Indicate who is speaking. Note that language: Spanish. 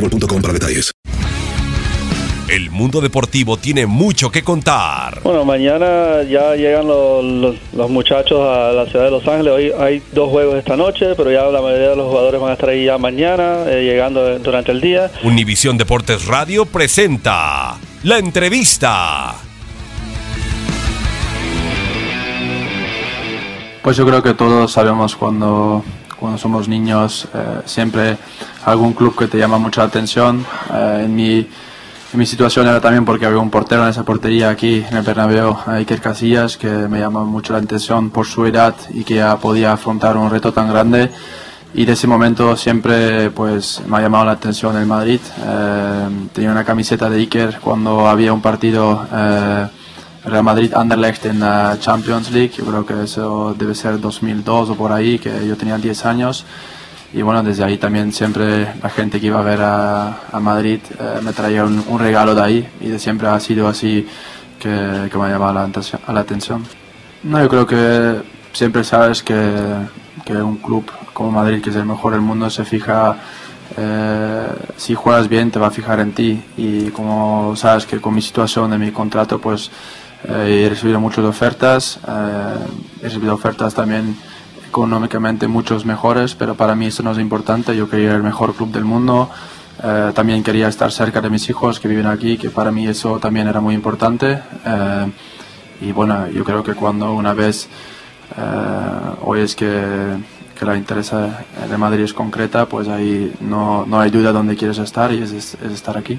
Speaker 1: boostmobile.com para detalles.
Speaker 2: El mundo deportivo tiene mucho que contar.
Speaker 3: Bueno, mañana ya llegan los, los- los muchachos a la ciudad de Los Ángeles. Hoy hay dos juegos esta noche, pero ya la mayoría de los jugadores van a estar ahí ya mañana, eh, llegando durante el día.
Speaker 2: Univisión Deportes Radio presenta la entrevista.
Speaker 4: Pues yo creo que todos sabemos cuando, cuando somos niños, eh, siempre algún club que te llama mucha atención. Eh, en, mi, en mi situación era también porque había un portero en esa portería aquí en el Bernabéu, Iker Casillas, que me llama mucho la atención por su edad y que ya podía afrontar un reto tan grande. Y de ese momento siempre pues me ha llamado la atención el Madrid. Eh, tenía una camiseta de Iker cuando había un partido eh, Real Madrid Anderlecht en la Champions League. Yo creo que eso debe ser 2002 o por ahí, que yo tenía 10 años. Y bueno, desde ahí también siempre la gente que iba a ver a, a Madrid eh, me traía un, un regalo de ahí y de siempre ha sido así que, que me ha llamado la, la atención. No, yo creo que siempre sabes que, que un club como Madrid, que es el mejor del mundo, se fija, eh, si juegas bien te va a fijar en ti y como sabes que con mi situación de mi contrato pues eh, he recibido muchas ofertas, eh, he recibido ofertas también económicamente muchos mejores, pero para mí eso no es importante, yo quería el mejor club del mundo, eh, también quería estar cerca de mis hijos que viven aquí, que para mí eso también era muy importante. eh, y bueno, yo creo que cuando una vez eh, oyes que, que la interesa de Madrid es concreta, pues ahí no, no hay duda dónde quieres estar y es, es estar aquí.